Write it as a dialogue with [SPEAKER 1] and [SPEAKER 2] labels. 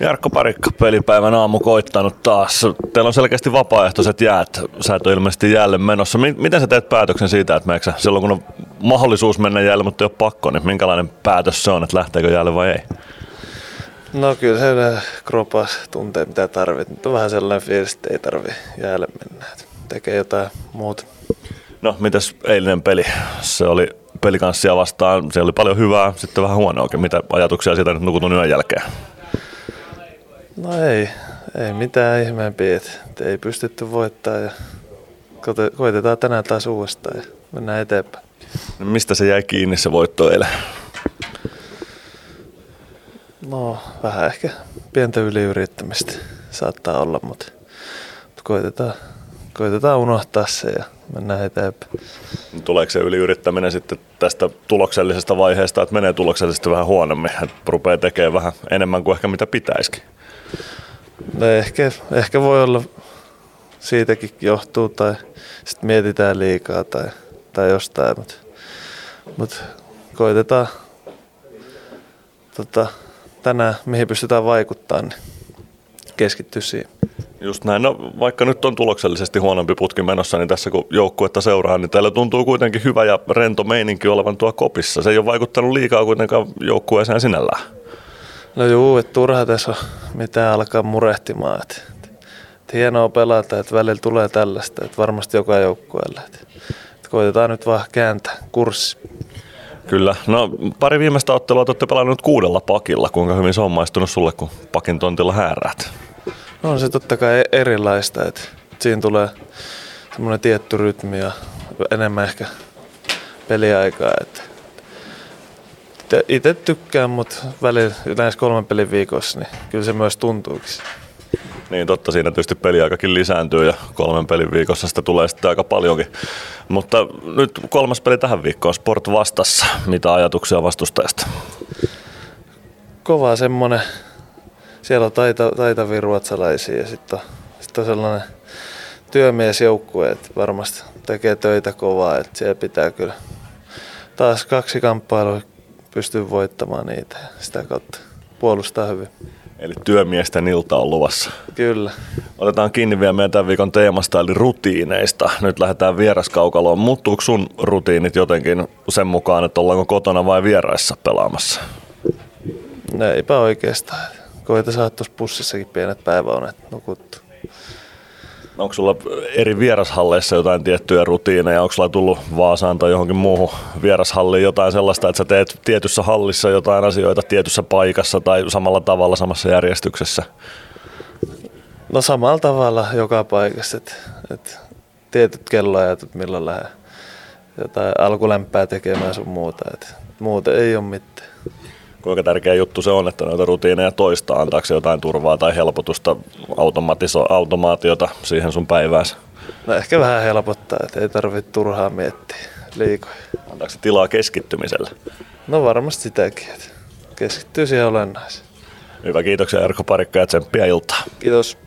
[SPEAKER 1] Jarkko Parikka, pelipäivän aamu koittanut taas. Teillä on selkeästi vapaaehtoiset jäät. Sä et ole ilmeisesti jäälle menossa. Miten sä teet päätöksen siitä, että meneekö silloin kun on mahdollisuus mennä jäälle, mutta ei ole pakko, niin minkälainen päätös se on, että lähteekö jäälle vai ei?
[SPEAKER 2] No kyllä se kropas tuntee mitä tarvit. Nyt on vähän sellainen fiilis, että ei tarvi jäälle mennä. Tekee jotain muuta.
[SPEAKER 1] No, mitäs eilinen peli? Se oli pelikanssia vastaan. Se oli paljon hyvää, sitten vähän huonoakin. Mitä ajatuksia siitä nyt nukutun yön jälkeen?
[SPEAKER 2] No ei, ei mitään ihmeempiä. Että ei pystytty voittamaan ja koitetaan tänään taas uudestaan ja mennään eteenpäin.
[SPEAKER 1] No mistä se jäi kiinni se voitto eilen?
[SPEAKER 2] No vähän ehkä pientä yliyrittämistä saattaa olla, mutta, mutta koitetaan, koitetaan unohtaa se ja mennään eteenpäin.
[SPEAKER 1] Tuleeko se yliyrittäminen sitten tästä tuloksellisesta vaiheesta, että menee tuloksellisesti vähän huonommin, että rupeaa tekemään vähän enemmän kuin ehkä mitä pitäisikin?
[SPEAKER 2] No ehkä, ehkä voi olla siitäkin johtuu tai sitten mietitään liikaa tai, tai jostain, mutta, mutta koitetaan tota, tänään, mihin pystytään vaikuttamaan, niin keskittyä siihen.
[SPEAKER 1] Just näin. No, vaikka nyt on tuloksellisesti huonompi putki menossa, niin tässä kun joukkuetta seuraa, niin täällä tuntuu kuitenkin hyvä ja rento meininki olevan tuo kopissa. Se ei ole vaikuttanut liikaa kuitenkaan joukkueeseen sinällään.
[SPEAKER 2] No juu, että turha tässä on mitään alkaa murehtimaan. Että, että hienoa pelata, että välillä tulee tällaista, että varmasti joka joukkueelle. Että, että koitetaan nyt vaan kääntää kurssi.
[SPEAKER 1] Kyllä. No pari viimeistä ottelua olette pelannut kuudella pakilla. Kuinka hyvin se on maistunut sulle, kun pakin tontilla hääräät?
[SPEAKER 2] No on se totta kai erilaista. Että siinä tulee semmoinen tietty rytmi ja enemmän ehkä peliaikaa. Että itse tykkään, mutta välillä näissä kolmen pelin viikossa, niin kyllä se myös tuntuukin.
[SPEAKER 1] Niin totta, siinä tietysti peliaikakin lisääntyy ja kolmen pelin viikossa sitä tulee sitten aika paljonkin. Mutta nyt kolmas peli tähän viikkoon, Sport vastassa. Mitä ajatuksia vastustajasta?
[SPEAKER 2] Kova semmonen, siellä on taita, taitavia ruotsalaisia ja sitten on, sit on sellainen työmiesjoukkue, että varmasti tekee töitä kovaa, että siellä pitää kyllä taas kaksi kamppailua pystyy voittamaan niitä sitä kautta puolustaa hyvin.
[SPEAKER 1] Eli työmiesten ilta on luvassa.
[SPEAKER 2] Kyllä.
[SPEAKER 1] Otetaan kiinni vielä meidän tämän viikon teemasta, eli rutiineista. Nyt lähdetään vieraskaukaloon. Muuttuuko sun rutiinit jotenkin sen mukaan, että ollaanko kotona vai vieraissa pelaamassa?
[SPEAKER 2] No eipä oikeastaan. Koita tuossa pussissakin pienet päiväunet nukuttu.
[SPEAKER 1] Onko sulla eri vierashalleissa jotain tiettyjä rutiineja? Onko sulla tullut Vaasaan tai johonkin muuhun vierashalliin jotain sellaista, että sä teet tietyssä hallissa jotain asioita tietyssä paikassa tai samalla tavalla samassa järjestyksessä?
[SPEAKER 2] No samalla tavalla joka paikassa, että, että tietyt kelloajat, milloin lähden jotain alkulämpää tekemään sun muuta. Että muuten ei ole mitään
[SPEAKER 1] kuinka tärkeä juttu se on, että noita rutiineja toistaa, antaako jotain turvaa tai helpotusta, automaatiota siihen sun päiväänsä?
[SPEAKER 2] No ehkä vähän helpottaa, että ei tarvitse turhaa miettiä liikoja.
[SPEAKER 1] Antaako se tilaa keskittymiselle?
[SPEAKER 2] No varmasti sitäkin, että keskittyy siihen olennaiseen.
[SPEAKER 1] Hyvä, kiitoksia Erkko Parikka ja tsemppiä iltaa.
[SPEAKER 2] Kiitos.